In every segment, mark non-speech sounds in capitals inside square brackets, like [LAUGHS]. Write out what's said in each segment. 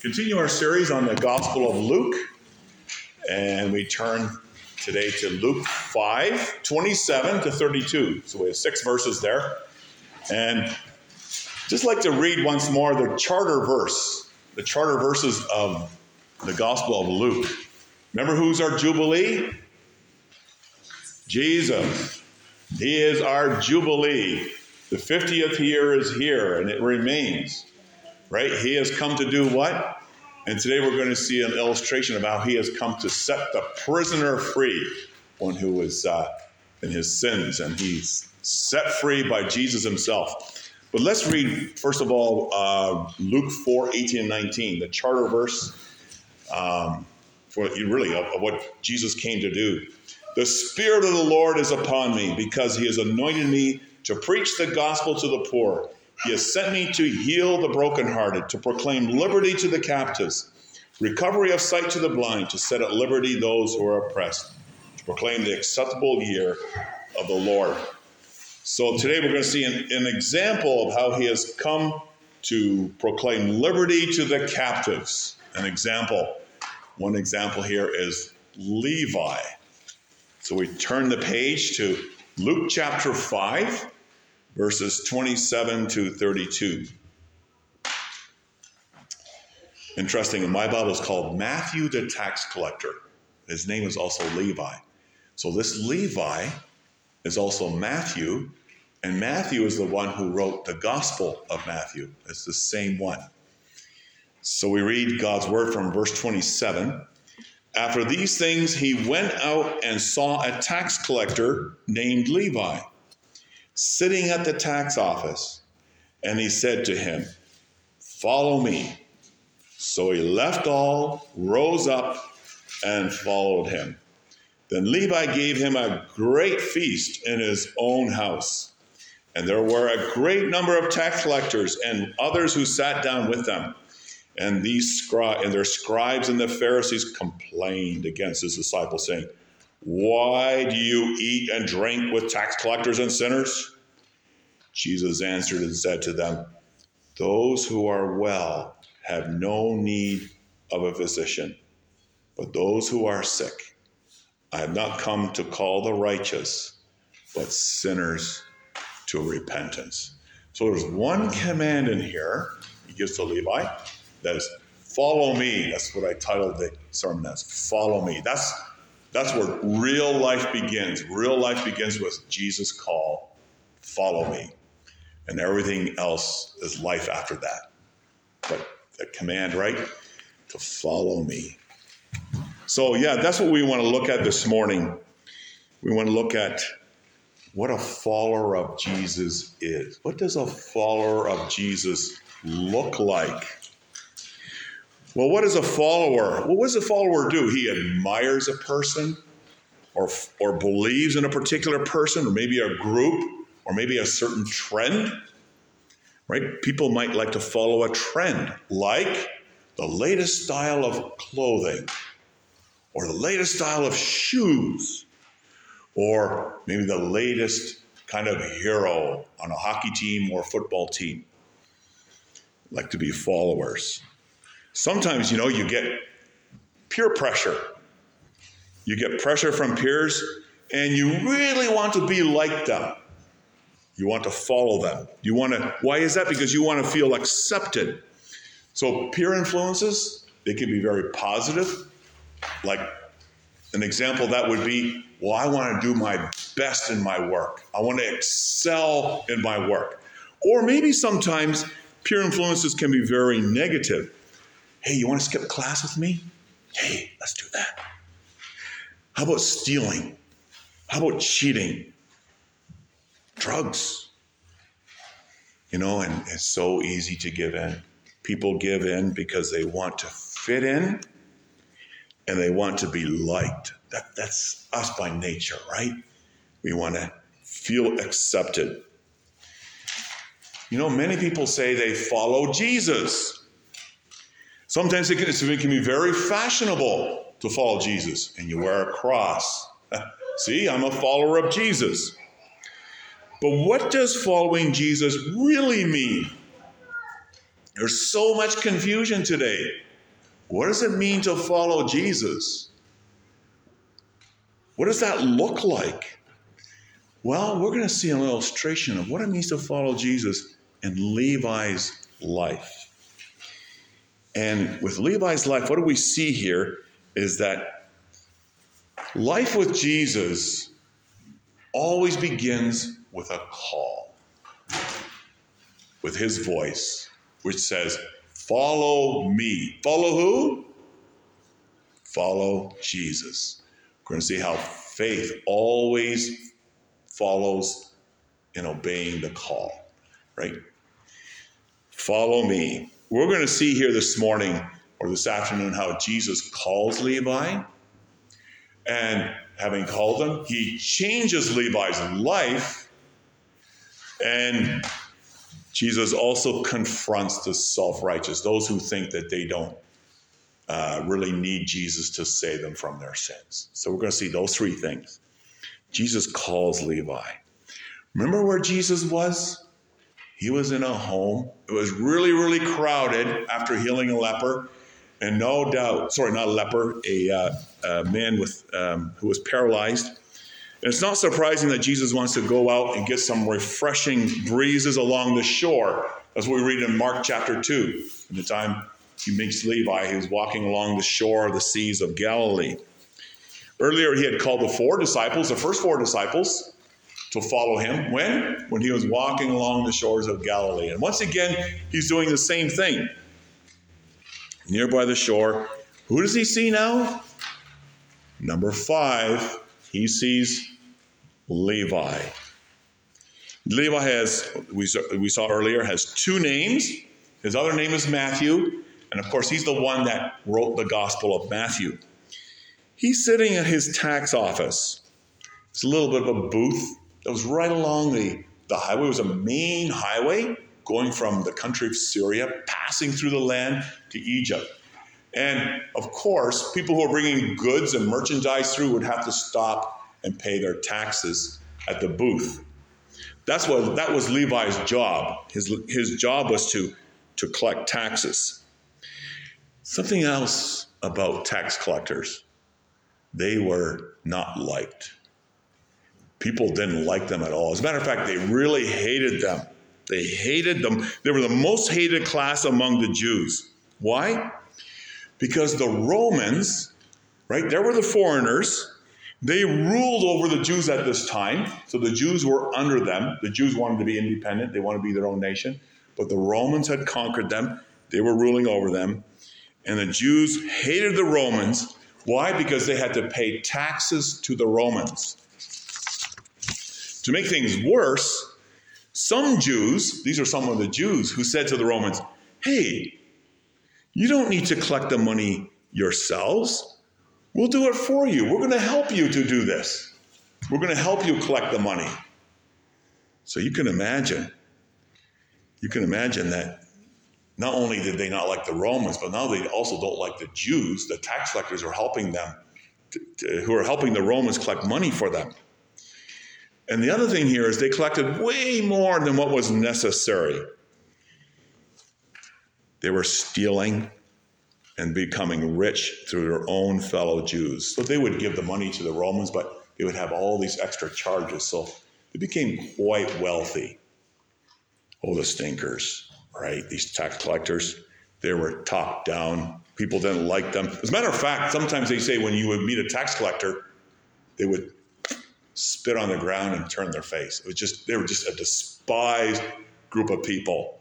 continue our series on the Gospel of Luke, and we turn today to Luke 5 27 to 32. So we have six verses there. And just like to read once more the charter verse, the charter verses of the Gospel of Luke. Remember who's our Jubilee? Jesus. He is our Jubilee. The 50th year is here and it remains right? He has come to do what? And today we're going to see an illustration of how he has come to set the prisoner free, one who was uh, in his sins, and he's set free by Jesus himself. But let's read, first of all, uh, Luke 4 18 and 19, the charter verse um, for really of, of what Jesus came to do. The Spirit of the Lord is upon me because he has anointed me to preach the gospel to the poor. He has sent me to heal the brokenhearted, to proclaim liberty to the captives, recovery of sight to the blind, to set at liberty those who are oppressed, to proclaim the acceptable year of the Lord. So today we're going to see an, an example of how he has come to proclaim liberty to the captives. An example. One example here is Levi. So we turn the page to Luke chapter 5 verses 27 to 32. Interesting, in my Bible is called Matthew the tax collector. His name is also Levi. So this Levi is also Matthew, and Matthew is the one who wrote the Gospel of Matthew. It's the same one. So we read God's word from verse 27. After these things, he went out and saw a tax collector named Levi sitting at the tax office, and he said to him, Follow me. So he left all, rose up, and followed him. Then Levi gave him a great feast in his own house. And there were a great number of tax collectors and others who sat down with them. And these scri- and their scribes and the Pharisees complained against his disciples, saying, why do you eat and drink with tax collectors and sinners? Jesus answered and said to them, Those who are well have no need of a physician, but those who are sick. I have not come to call the righteous, but sinners to repentance. So there's one command in here he gives to Levi that is follow me. That's what I titled the sermon as. Follow me. That's that's where real life begins. Real life begins with Jesus' call, follow me. And everything else is life after that. But the command, right? To follow me. So, yeah, that's what we want to look at this morning. We want to look at what a follower of Jesus is. What does a follower of Jesus look like? Well, what is a follower? What does a follower do? He admires a person or, or believes in a particular person or maybe a group or maybe a certain trend, right? People might like to follow a trend like the latest style of clothing or the latest style of shoes or maybe the latest kind of hero on a hockey team or football team. Like to be followers. Sometimes, you know, you get peer pressure. You get pressure from peers, and you really want to be like them. You want to follow them. You want to, why is that? Because you want to feel accepted. So, peer influences, they can be very positive. Like an example that would be, well, I want to do my best in my work, I want to excel in my work. Or maybe sometimes peer influences can be very negative. Hey, you want to skip class with me? Hey, let's do that. How about stealing? How about cheating? Drugs. You know, and it's so easy to give in. People give in because they want to fit in and they want to be liked. That, that's us by nature, right? We want to feel accepted. You know, many people say they follow Jesus. Sometimes it can, it can be very fashionable to follow Jesus, and you wear a cross. [LAUGHS] See, I'm a follower of Jesus. But what does following Jesus really mean? There's so much confusion today. What does it mean to follow Jesus? What does that look like? Well, we're going to see an illustration of what it means to follow Jesus in Levi's life. And with Levi's life, what do we see here is that life with Jesus always begins with a call, with his voice, which says, Follow me. Follow who? Follow Jesus. We're going to see how faith always follows in obeying the call, right? Follow me. We're going to see here this morning or this afternoon how Jesus calls Levi. And having called him, he changes Levi's life. And Jesus also confronts the self righteous, those who think that they don't uh, really need Jesus to save them from their sins. So we're going to see those three things. Jesus calls Levi. Remember where Jesus was? He was in a home. It was really, really crowded after healing a leper. And no doubt, sorry, not a leper, a, uh, a man with um, who was paralyzed. And it's not surprising that Jesus wants to go out and get some refreshing breezes along the shore. That's what we read in Mark chapter 2. In the time he meets Levi, he was walking along the shore of the seas of Galilee. Earlier, he had called the four disciples, the first four disciples, to follow him. When? When he was walking along the shores of Galilee. And once again, he's doing the same thing. Nearby the shore, who does he see now? Number five, he sees Levi. Levi has, we saw, we saw earlier, has two names. His other name is Matthew, and of course, he's the one that wrote the Gospel of Matthew. He's sitting at his tax office. It's a little bit of a booth that was right along the, the highway. It was a main highway going from the country of Syria, passing through the land to Egypt. And of course, people who are bringing goods and merchandise through would have to stop and pay their taxes at the booth. That's what that was Levi's job. His, his job was to, to collect taxes. Something else about tax collectors they were not liked. People didn't like them at all. As a matter of fact, they really hated them. They hated them. They were the most hated class among the Jews. Why? Because the Romans, right, there were the foreigners, they ruled over the Jews at this time. So the Jews were under them. The Jews wanted to be independent, they wanted to be their own nation. But the Romans had conquered them, they were ruling over them. And the Jews hated the Romans. Why? Because they had to pay taxes to the Romans. To make things worse, some Jews, these are some of the Jews, who said to the Romans, Hey, you don't need to collect the money yourselves. We'll do it for you. We're going to help you to do this. We're going to help you collect the money. So you can imagine, you can imagine that not only did they not like the Romans, but now they also don't like the Jews. The tax collectors are helping them, to, to, who are helping the Romans collect money for them. And the other thing here is they collected way more than what was necessary. They were stealing and becoming rich through their own fellow Jews. So they would give the money to the Romans, but they would have all these extra charges. So they became quite wealthy. Oh, the stinkers, right? These tax collectors, they were top down. People didn't like them. As a matter of fact, sometimes they say when you would meet a tax collector, they would spit on the ground and turn their face. It was just they were just a despised group of people,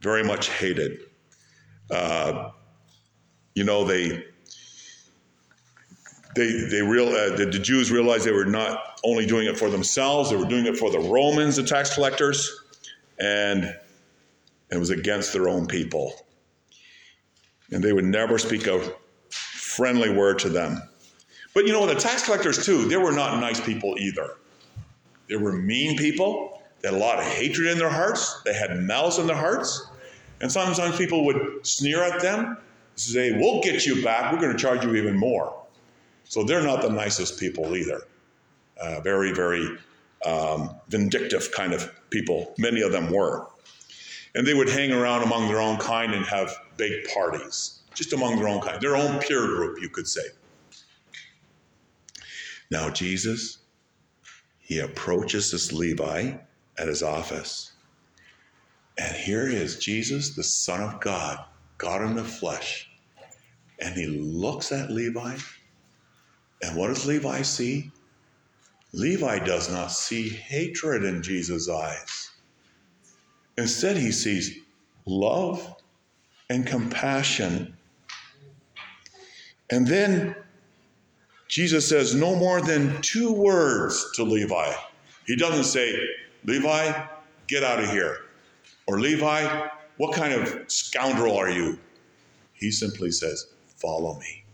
very much hated. Uh, you know they they they real uh, the, the Jews realized they were not only doing it for themselves; they were doing it for the Romans, the tax collectors, and it was against their own people. And they would never speak a friendly word to them. But you know, the tax collectors, too, they were not nice people either. They were mean people. They had a lot of hatred in their hearts. They had malice in their hearts. And sometimes people would sneer at them, say, We'll get you back. We're going to charge you even more. So they're not the nicest people either. Uh, very, very um, vindictive kind of people. Many of them were. And they would hang around among their own kind and have big parties. just among their own kind, their own peer group, you could say. Now, Jesus, he approaches this Levi at his office. And here is Jesus, the Son of God, God in the flesh. And he looks at Levi. And what does Levi see? Levi does not see hatred in Jesus' eyes. Instead, he sees love and compassion. And then Jesus says no more than two words to Levi. He doesn't say, Levi, get out of here. Or Levi, what kind of scoundrel are you? He simply says, Follow me.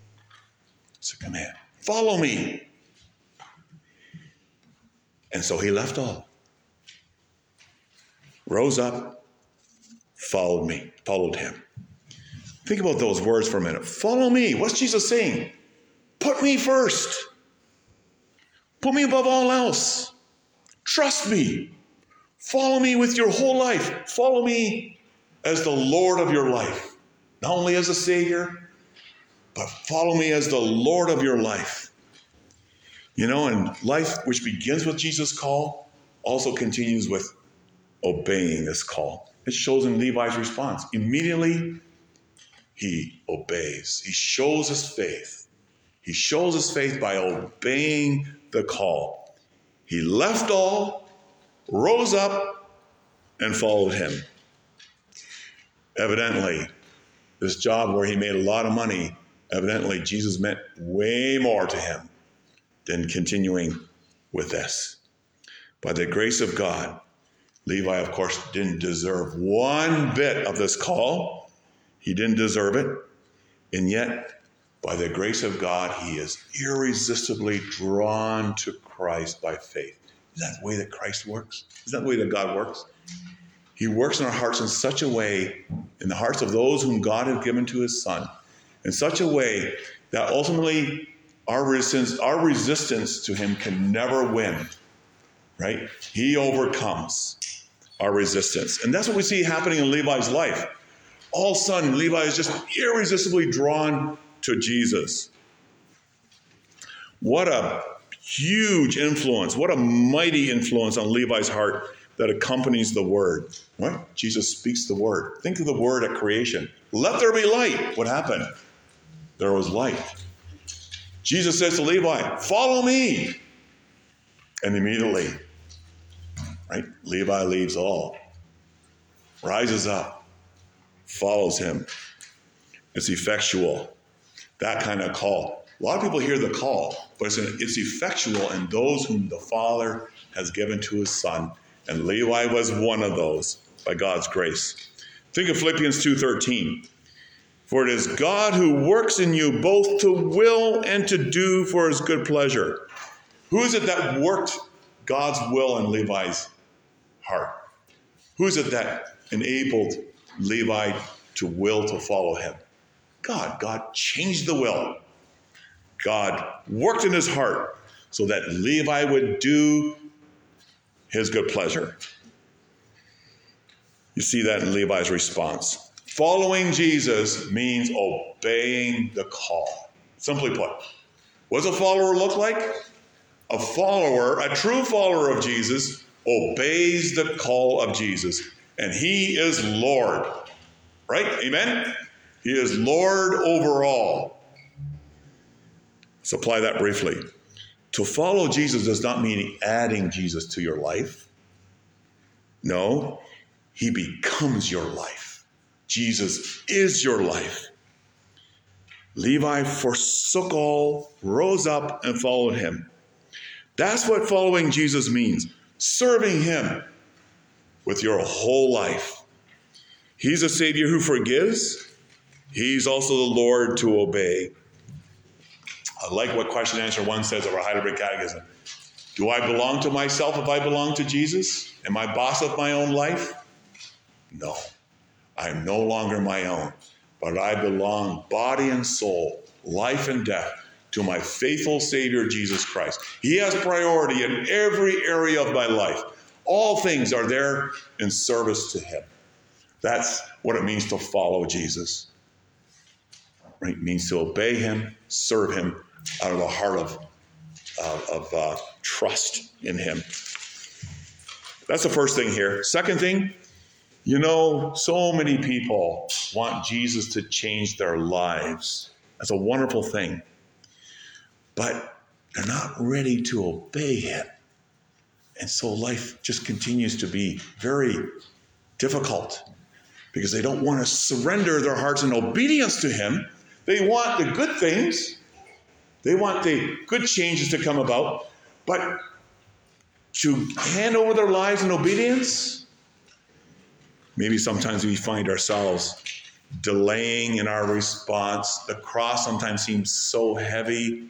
It's a command. Follow me. And so he left all, rose up, followed me, followed him. Think about those words for a minute. Follow me. What's Jesus saying? Put me first. Put me above all else. Trust me. Follow me with your whole life. Follow me as the Lord of your life. Not only as a Savior, but follow me as the Lord of your life. You know, and life which begins with Jesus' call also continues with obeying this call. It shows in Levi's response. Immediately, he obeys. He shows his faith. He shows his faith by obeying the call. He left all, rose up, and followed him. Evidently, this job where he made a lot of money, evidently, Jesus meant way more to him than continuing with this. By the grace of God, Levi, of course, didn't deserve one bit of this call. He didn't deserve it. And yet, by the grace of God, he is irresistibly drawn to Christ by faith. Is that the way that Christ works? Is that the way that God works? He works in our hearts in such a way, in the hearts of those whom God has given to his Son, in such a way that ultimately our resistance, our resistance to him can never win, right? He overcomes our resistance. And that's what we see happening in Levi's life. All of a sudden, Levi is just irresistibly drawn to Jesus. What a huge influence, what a mighty influence on Levi's heart that accompanies the word. What? Jesus speaks the word. Think of the word at creation. Let there be light. What happened? There was light. Jesus says to Levi, Follow me. And immediately, right, Levi leaves all, rises up, follows him. It's effectual. That kind of call. A lot of people hear the call, but it's, it's effectual in those whom the Father has given to his Son. And Levi was one of those by God's grace. Think of Philippians 2:13. For it is God who works in you both to will and to do for his good pleasure. Who is it that worked God's will in Levi's heart? Who is it that enabled Levi to will to follow him? God. God changed the will. God worked in his heart so that Levi would do his good pleasure. You see that in Levi's response. Following Jesus means obeying the call. Simply put, what does a follower look like? A follower, a true follower of Jesus, obeys the call of Jesus, and he is Lord. Right? Amen? He is Lord over all. Let's apply that briefly. To follow Jesus does not mean adding Jesus to your life. No, he becomes your life. Jesus is your life. Levi forsook all, rose up, and followed him. That's what following Jesus means serving him with your whole life. He's a Savior who forgives, He's also the Lord to obey. I like what question and answer one says of our Heidelberg Catechism. Do I belong to myself if I belong to Jesus? Am I boss of my own life? No. I am no longer my own, but I belong body and soul, life and death to my faithful Savior Jesus Christ. He has priority in every area of my life. All things are there in service to Him. That's what it means to follow Jesus. Right, means to obey him, serve him out of the heart of, uh, of uh, trust in him. That's the first thing here. Second thing, you know, so many people want Jesus to change their lives. That's a wonderful thing. But they're not ready to obey him. And so life just continues to be very difficult because they don't want to surrender their hearts in obedience to him. They want the good things, they want the good changes to come about, but to hand over their lives in obedience, maybe sometimes we find ourselves delaying in our response. The cross sometimes seems so heavy.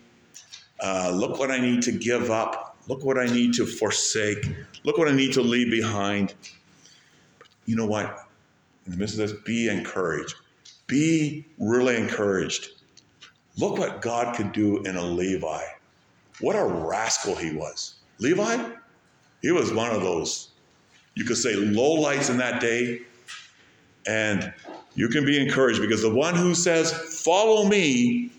Uh, look what I need to give up. Look what I need to forsake. Look what I need to leave behind. But you know what? In the midst of this, be encouraged. Be really encouraged. Look what God could do in a Levi. What a rascal he was. Levi, he was one of those, you could say, low lights in that day. And you can be encouraged because the one who says, Follow me,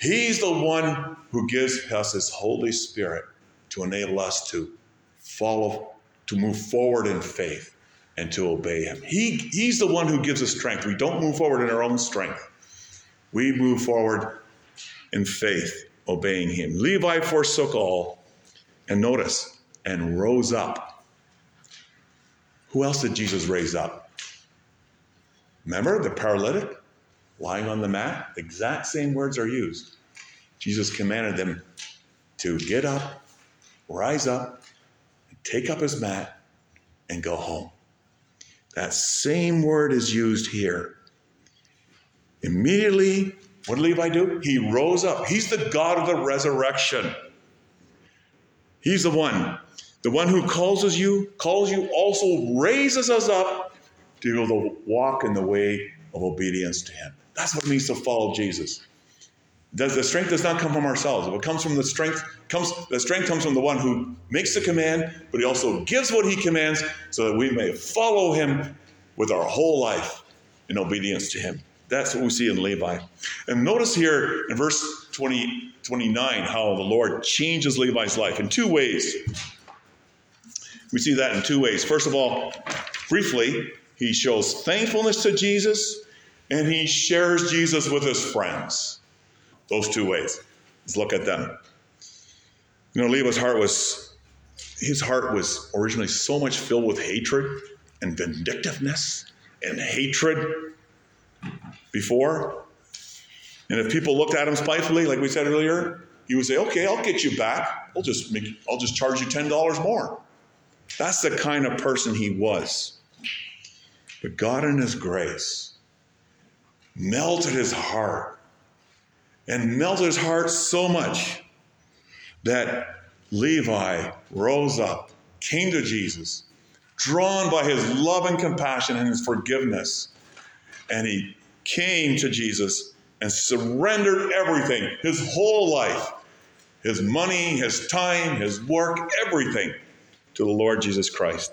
he's the one who gives us his Holy Spirit to enable us to follow, to move forward in faith and to obey him. He, he's the one who gives us strength. We don't move forward in our own strength. We move forward in faith, obeying him. Levi forsook all, and notice, and rose up. Who else did Jesus raise up? Remember the paralytic lying on the mat? Exact same words are used. Jesus commanded them to get up, rise up, take up his mat, and go home. That same word is used here. Immediately, what did Levi do? He rose up. He's the God of the resurrection. He's the one. The one who calls us you, calls you, also raises us up to be able to walk in the way of obedience to him. That's what it means to follow Jesus. The, the strength does not come from ourselves. It comes from the strength comes the strength comes from the one who makes the command, but he also gives what he commands so that we may follow him with our whole life in obedience to him. That's what we see in Levi. And notice here in verse 20, 29 how the Lord changes Levi's life in two ways. We see that in two ways. First of all, briefly, he shows thankfulness to Jesus and he shares Jesus with his friends. Those two ways. Let's look at them. You know, Levi's heart was, his heart was originally so much filled with hatred and vindictiveness and hatred before. And if people looked at him spitefully, like we said earlier, he would say, "Okay, I'll get you back. I'll just make, I'll just charge you ten dollars more." That's the kind of person he was. But God, in His grace, melted his heart and melted his heart so much that Levi rose up, came to Jesus, drawn by his love and compassion and his forgiveness. And he came to Jesus and surrendered everything, his whole life, his money, his time, his work, everything to the Lord Jesus Christ.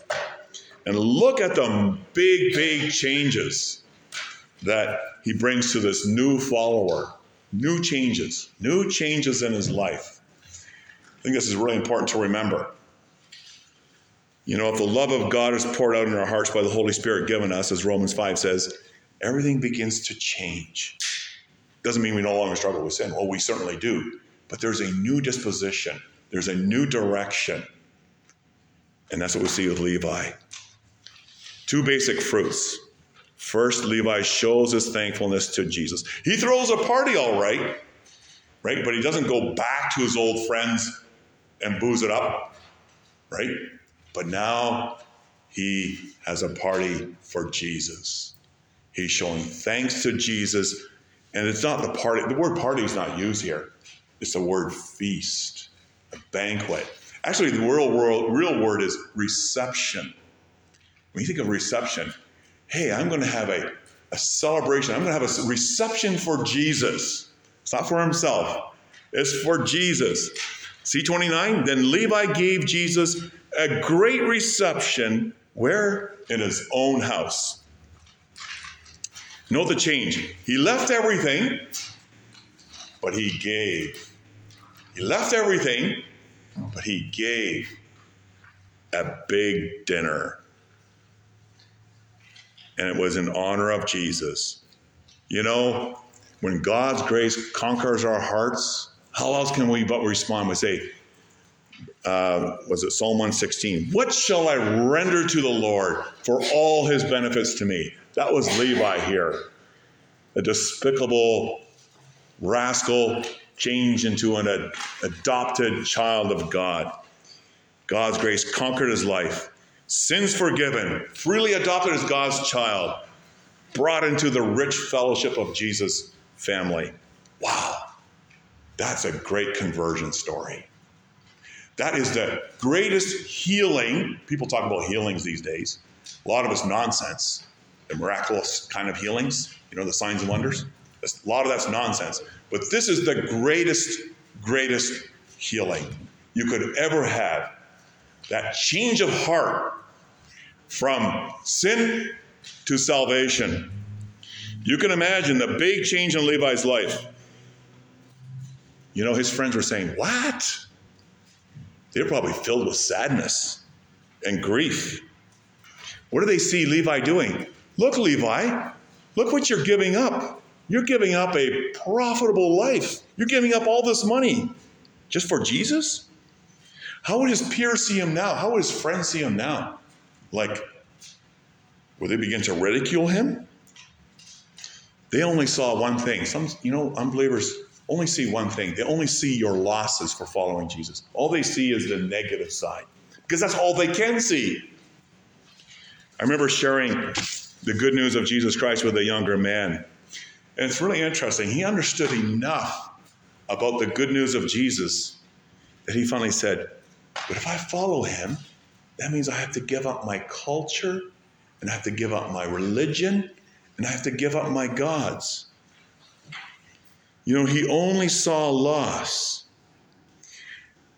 And look at the big, big changes that he brings to this new follower. New changes, new changes in his life. I think this is really important to remember. You know, if the love of God is poured out in our hearts by the Holy Spirit given us, as Romans 5 says, everything begins to change. Doesn't mean we no longer struggle with sin. Well, we certainly do. But there's a new disposition, there's a new direction. And that's what we see with Levi. Two basic fruits. First, Levi shows his thankfulness to Jesus. He throws a party, all right, right? But he doesn't go back to his old friends and booze it up, right? But now he has a party for Jesus. He's showing thanks to Jesus. And it's not the party, the word party is not used here. It's the word feast, a banquet. Actually, the real, world, real word is reception. When you think of reception, hey, I'm going to have a, a celebration. I'm going to have a reception for Jesus. It's not for himself, it's for Jesus. C29, then Levi gave Jesus a great reception where? In his own house. Note the change. He left everything, but he gave. He left everything, but he gave a big dinner. And it was in honor of Jesus. You know, when God's grace conquers our hearts, how else can we but respond? We say, uh, was it Psalm 116? What shall I render to the Lord for all his benefits to me? That was Levi here. A despicable rascal changed into an ad- adopted child of God. God's grace conquered his life. Sins forgiven, freely adopted as God's child, brought into the rich fellowship of Jesus' family. Wow, that's a great conversion story. That is the greatest healing. People talk about healings these days. A lot of it's nonsense. The miraculous kind of healings, you know, the signs and wonders. A lot of that's nonsense. But this is the greatest, greatest healing you could ever have. That change of heart from sin to salvation. You can imagine the big change in Levi's life. You know, his friends were saying, What? They're probably filled with sadness and grief. What do they see Levi doing? Look, Levi, look what you're giving up. You're giving up a profitable life. You're giving up all this money just for Jesus? How would his peers see him now? How would his friends see him now? Like, would they begin to ridicule him? They only saw one thing. Some, you know, unbelievers only see one thing. They only see your losses for following Jesus. All they see is the negative side because that's all they can see. I remember sharing the good news of Jesus Christ with a younger man and it's really interesting. He understood enough about the good news of Jesus that he finally said, But if I follow him, that means I have to give up my culture, and I have to give up my religion, and I have to give up my gods. You know, he only saw loss.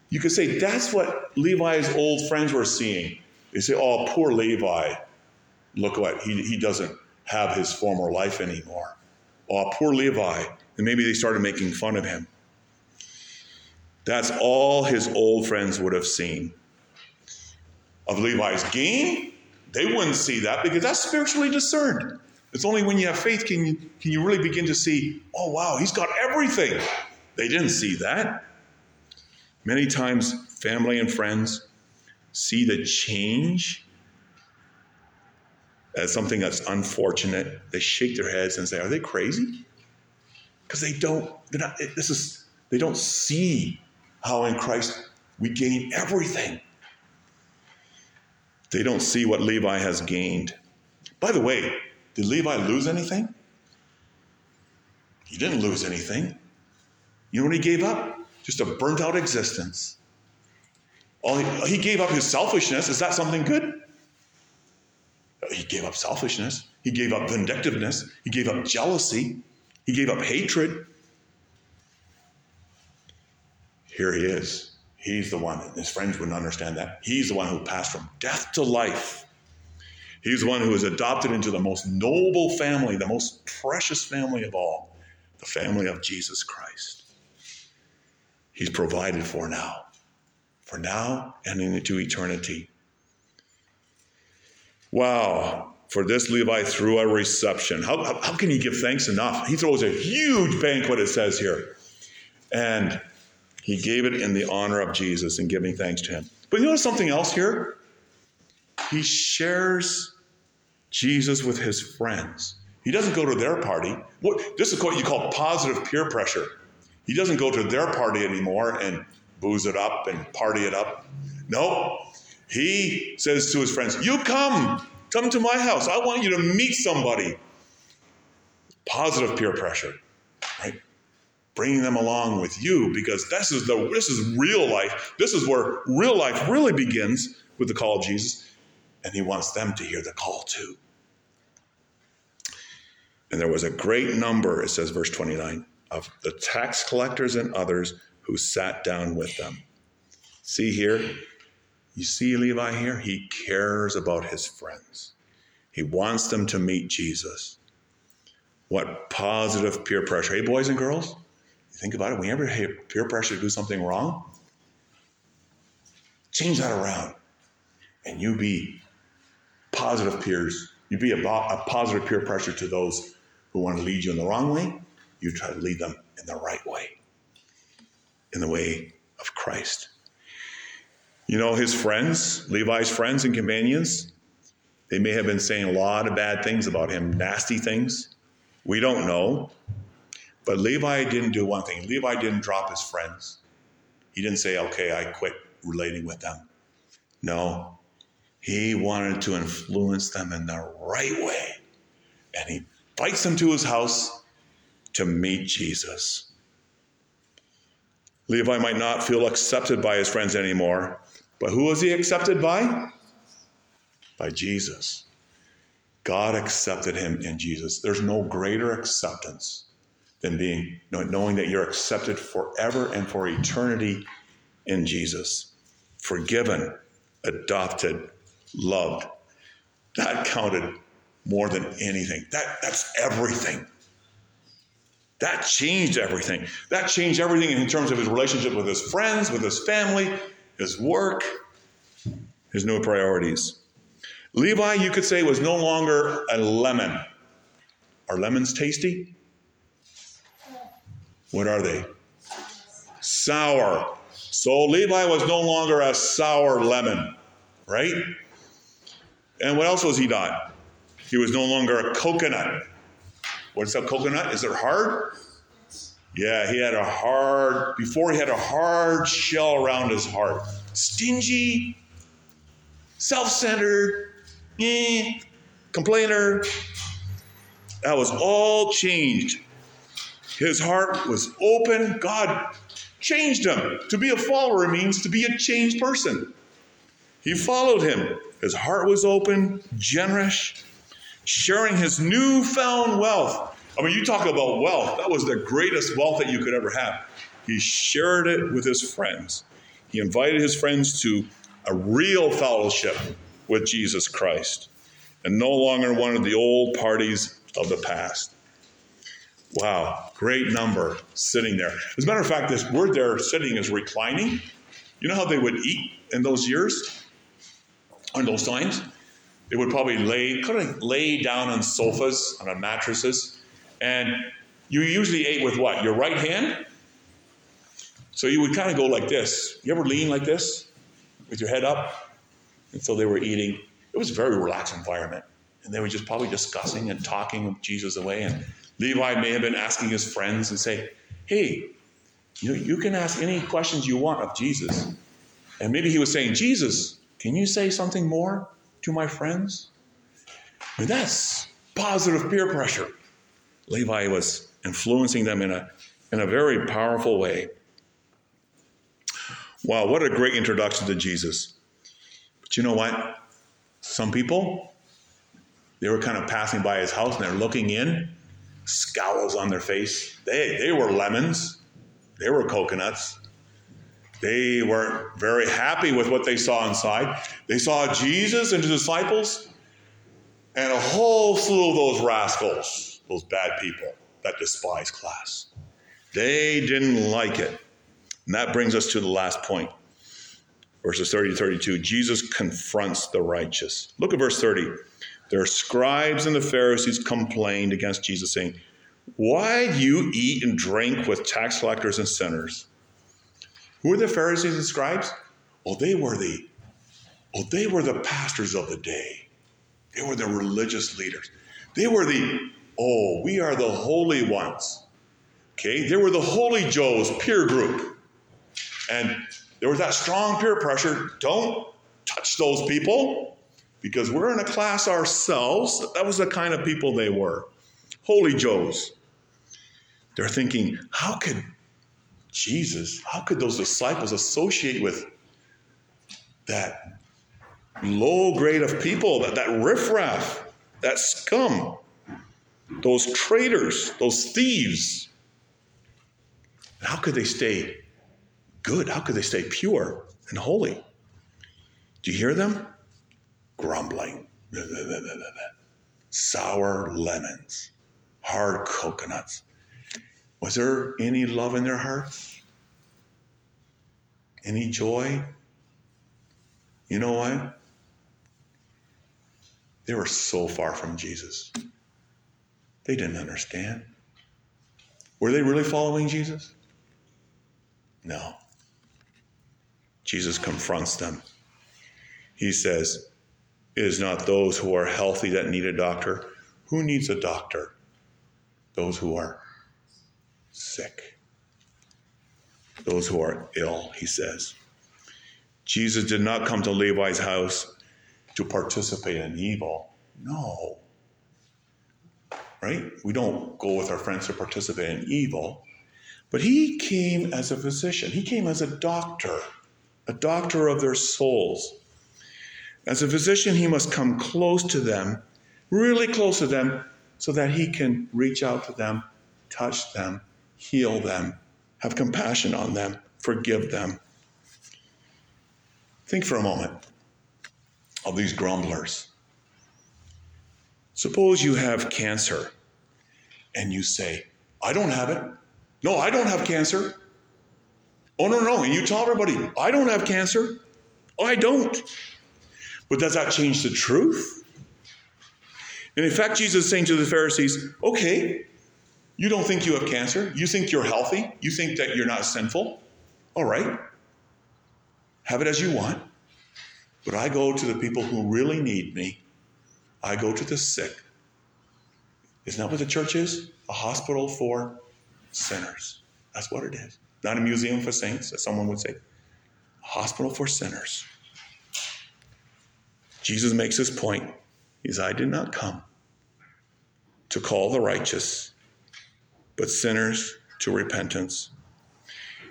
You could say that's what Levi's old friends were seeing. They say, Oh, poor Levi. Look what he, he doesn't have his former life anymore oh, poor Levi. And maybe they started making fun of him. That's all his old friends would have seen. Of Levi's gain, they wouldn't see that because that's spiritually discerned. It's only when you have faith can you, can you really begin to see, oh, wow, he's got everything. They didn't see that. Many times, family and friends see the change as something that's unfortunate, they shake their heads and say, "Are they crazy?" Because they don't. They're not. This is. They don't see how in Christ we gain everything. They don't see what Levi has gained. By the way, did Levi lose anything? He didn't lose anything. You know what he gave up? Just a burnt out existence. All he, he gave up his selfishness. Is that something good? He gave up selfishness. He gave up vindictiveness. He gave up jealousy. He gave up hatred. Here he is. He's the one. His friends wouldn't understand that. He's the one who passed from death to life. He's the one who was adopted into the most noble family, the most precious family of all, the family of Jesus Christ. He's provided for now, for now and into eternity. Wow. For this Levi threw a reception. How, how, how, can he give thanks enough? He throws a huge banquet, it says here. And he gave it in the honor of Jesus and giving thanks to him. But you notice something else here? He shares Jesus with his friends. He doesn't go to their party. What, this is what you call positive peer pressure. He doesn't go to their party anymore and booze it up and party it up. No, he says to his friends, You come, come to my house. I want you to meet somebody. Positive peer pressure, right? Bringing them along with you because this is the this is real life. This is where real life really begins with the call of Jesus, and he wants them to hear the call too. And there was a great number, it says, verse 29, of the tax collectors and others who sat down with them. See here, you see Levi here? He cares about his friends. He wants them to meet Jesus. What positive peer pressure. Hey, boys and girls, think about it. When you ever have peer pressure to do something wrong, change that around and you be positive peers. You be a, a positive peer pressure to those who want to lead you in the wrong way. You try to lead them in the right way, in the way of Christ. You know, his friends, Levi's friends and companions, they may have been saying a lot of bad things about him, nasty things. We don't know. But Levi didn't do one thing. Levi didn't drop his friends. He didn't say, okay, I quit relating with them. No, he wanted to influence them in the right way. And he invites them to his house to meet Jesus. Levi might not feel accepted by his friends anymore, but who was he accepted by? By Jesus. God accepted him in Jesus. There's no greater acceptance than being knowing that you're accepted forever and for eternity in Jesus. Forgiven, adopted, loved. That counted more than anything. That, that's everything. That changed everything. That changed everything in terms of his relationship with his friends, with his family, his work, his new priorities. Levi, you could say, was no longer a lemon. Are lemons tasty? What are they? Sour. So Levi was no longer a sour lemon, right? And what else was he not? He was no longer a coconut. What's a coconut? Is it hard? Yeah, he had a hard, before he had a hard shell around his heart. Stingy, self centered, eh, complainer. That was all changed. His heart was open. God changed him. To be a follower means to be a changed person. He followed him. His heart was open, generous, sharing his newfound wealth. I mean, you talk about wealth. That was the greatest wealth that you could ever have. He shared it with his friends. He invited his friends to a real fellowship with Jesus Christ and no longer one of the old parties of the past. Wow, great number sitting there. As a matter of fact, this word there sitting is reclining. You know how they would eat in those years? On those times? They would probably lay, kind of lay down on sofas, on mattresses, and you usually ate with what? Your right hand? So you would kind of go like this. You ever lean like this with your head up? And so they were eating. It was a very relaxed environment. And they were just probably discussing and talking with Jesus away. And Levi may have been asking his friends and say, hey, you, know, you can ask any questions you want of Jesus. And maybe he was saying, Jesus, can you say something more to my friends? Mean, that's positive peer pressure. Levi was influencing them in a, in a very powerful way. Wow, what a great introduction to Jesus. But you know what? Some people, they were kind of passing by his house and they're looking in scowls on their face. They, they were lemons, they were coconuts. They weren't very happy with what they saw inside. They saw Jesus and his disciples and a whole slew of those rascals, those bad people that despise class. They didn't like it. And that brings us to the last point. Verses 30 to 32. Jesus confronts the righteous. Look at verse 30. Their scribes and the Pharisees complained against Jesus, saying, Why do you eat and drink with tax collectors and sinners? Who were the Pharisees and scribes? Oh, they were the oh, they were the pastors of the day. They were the religious leaders. They were the, oh, we are the holy ones. Okay, they were the holy Joes peer group. And there was that strong peer pressure. Don't touch those people because we're in a class ourselves. That was the kind of people they were. Holy Joes. They're thinking, how could Jesus, how could those disciples associate with that low grade of people, that, that riffraff, that scum, those traitors, those thieves? How could they stay good? How could they stay pure and holy? Do you hear them? Grumbling, sour lemons, hard coconuts. Was there any love in their hearts? Any joy? You know what? They were so far from Jesus. They didn't understand. Were they really following Jesus? No. Jesus confronts them. He says, It is not those who are healthy that need a doctor. Who needs a doctor? Those who are sick. Those who are ill, he says. Jesus did not come to Levi's house to participate in evil. No. Right? We don't go with our friends to participate in evil. But he came as a physician, he came as a doctor, a doctor of their souls. As a physician, he must come close to them, really close to them, so that he can reach out to them, touch them, heal them, have compassion on them, forgive them. Think for a moment of these grumblers. Suppose you have cancer and you say, I don't have it. No, I don't have cancer. Oh, no, no. And you tell everybody, I don't have cancer. I don't. But does that change the truth? And in fact, Jesus is saying to the Pharisees, okay, you don't think you have cancer. You think you're healthy. You think that you're not sinful. All right. Have it as you want. But I go to the people who really need me. I go to the sick. Isn't that what the church is? A hospital for sinners. That's what it is. Not a museum for saints, as someone would say. A hospital for sinners. Jesus makes his point. Says, I did not come to call the righteous, but sinners to repentance.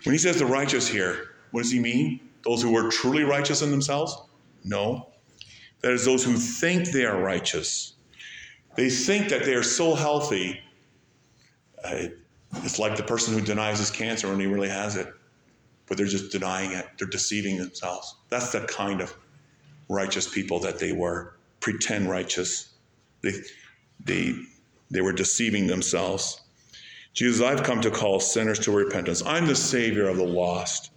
When he says the righteous here, what does he mean? Those who are truly righteous in themselves? No. That is those who think they are righteous. They think that they are so healthy. Uh, it's like the person who denies his cancer when he really has it, but they're just denying it. They're deceiving themselves. That's the kind of righteous people that they were, pretend righteous. They, they, they were deceiving themselves. Jesus, I've come to call sinners to repentance. I'm the Savior of the lost.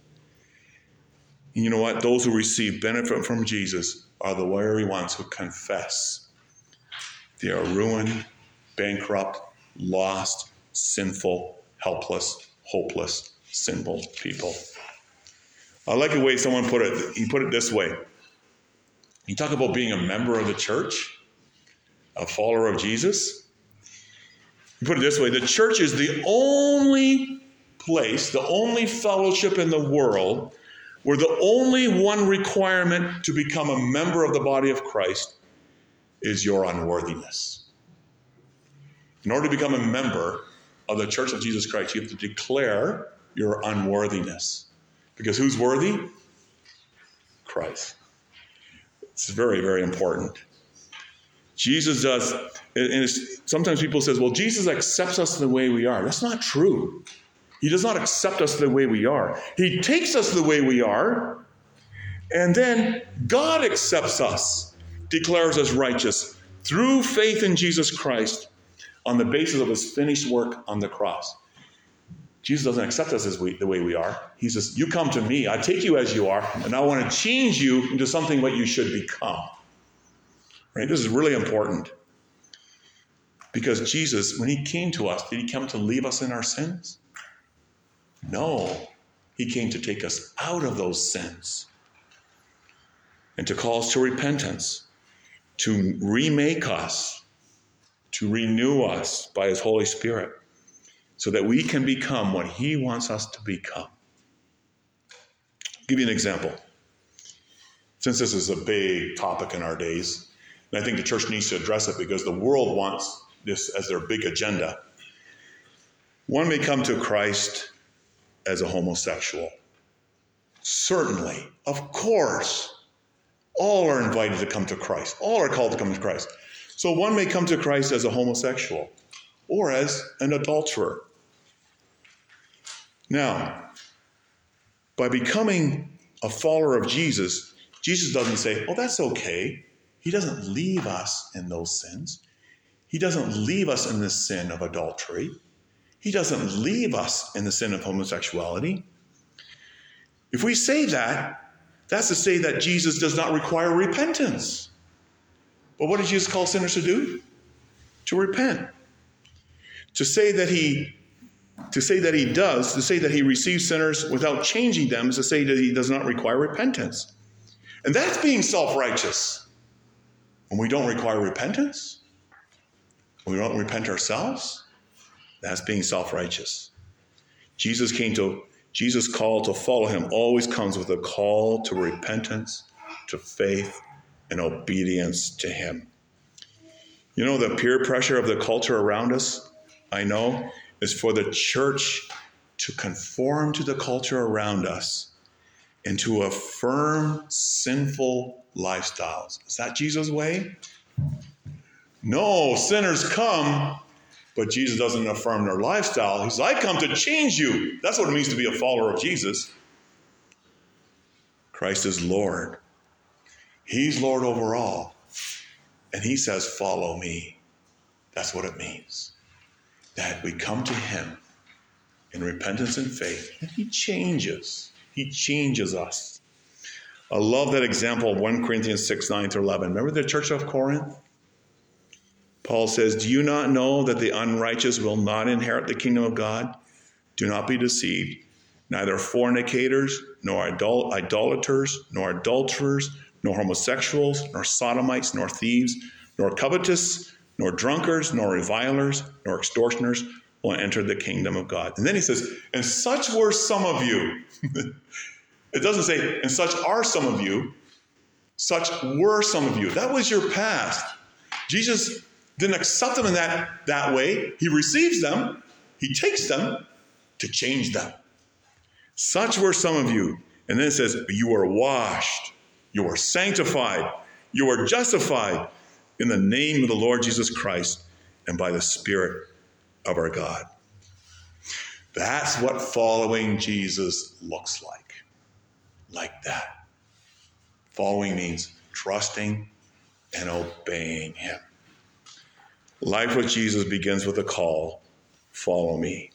And you know what? Those who receive benefit from Jesus are the very ones who confess. They are ruined, bankrupt, lost, sinful, helpless, hopeless, sinful people. I like the way someone put it. He put it this way. You talk about being a member of the church, a follower of Jesus. He put it this way the church is the only place, the only fellowship in the world where the only one requirement to become a member of the body of Christ is your unworthiness. In order to become a member of the church of Jesus Christ, you have to declare your unworthiness. Because who's worthy? Christ. It's very, very important. Jesus does, and sometimes people says, well, Jesus accepts us the way we are. That's not true. He does not accept us the way we are. He takes us the way we are, and then God accepts us, declares us righteous through faith in Jesus Christ on the basis of his finished work on the cross. Jesus doesn't accept us as we, the way we are. He says, You come to me, I take you as you are, and I want to change you into something what you should become. Right? This is really important. Because Jesus, when he came to us, did he come to leave us in our sins? No, he came to take us out of those sins and to call us to repentance, to remake us, to renew us by his Holy Spirit, so that we can become what he wants us to become. I'll give you an example. Since this is a big topic in our days, and I think the church needs to address it because the world wants this as their big agenda. One may come to Christ as a homosexual. Certainly, of course, all are invited to come to Christ. All are called to come to Christ. So one may come to Christ as a homosexual or as an adulterer. Now, by becoming a follower of Jesus, Jesus doesn't say, oh, that's okay. He doesn't leave us in those sins. He doesn't leave us in the sin of adultery. He doesn't leave us in the sin of homosexuality. If we say that, that's to say that Jesus does not require repentance. But what did Jesus call sinners to do? To repent. To say that he to say that he does, to say that he receives sinners without changing them is to say that he does not require repentance. And that's being self-righteous. When we don't require repentance, we don't repent ourselves, that's being self-righteous. Jesus came to Jesus' call to follow him always comes with a call to repentance, to faith, and obedience to him. You know, the peer pressure of the culture around us, I know, is for the church to conform to the culture around us and to affirm sinful lifestyles. Is that Jesus' way? No, sinners come, but Jesus doesn't affirm their lifestyle. He says, I come to change you. That's what it means to be a follower of Jesus. Christ is Lord. He's Lord over all. And he says, Follow me. That's what it means. That we come to him in repentance and faith, and he changes. He changes us. I love that example of 1 Corinthians 6 9 through 11. Remember the church of Corinth? Paul says, Do you not know that the unrighteous will not inherit the kingdom of God? Do not be deceived. Neither fornicators, nor idol- idolaters, nor adulterers, nor homosexuals, nor sodomites, nor thieves, nor covetous, nor drunkards, nor revilers, nor extortioners will enter the kingdom of God. And then he says, And such were some of you. [LAUGHS] it doesn't say, And such are some of you. Such were some of you. That was your past. Jesus didn't accept them in that, that way. He receives them, he takes them to change them. Such were some of you. And then it says, You were washed, you were sanctified, you were justified in the name of the Lord Jesus Christ and by the Spirit of our God. That's what following Jesus looks like. Like that. Following means trusting and obeying Him. Life with Jesus begins with a call follow me.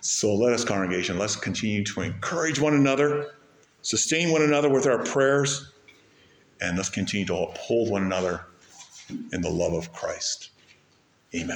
So let us, congregation, let's continue to encourage one another, sustain one another with our prayers, and let's continue to uphold one another in the love of Christ. Amen.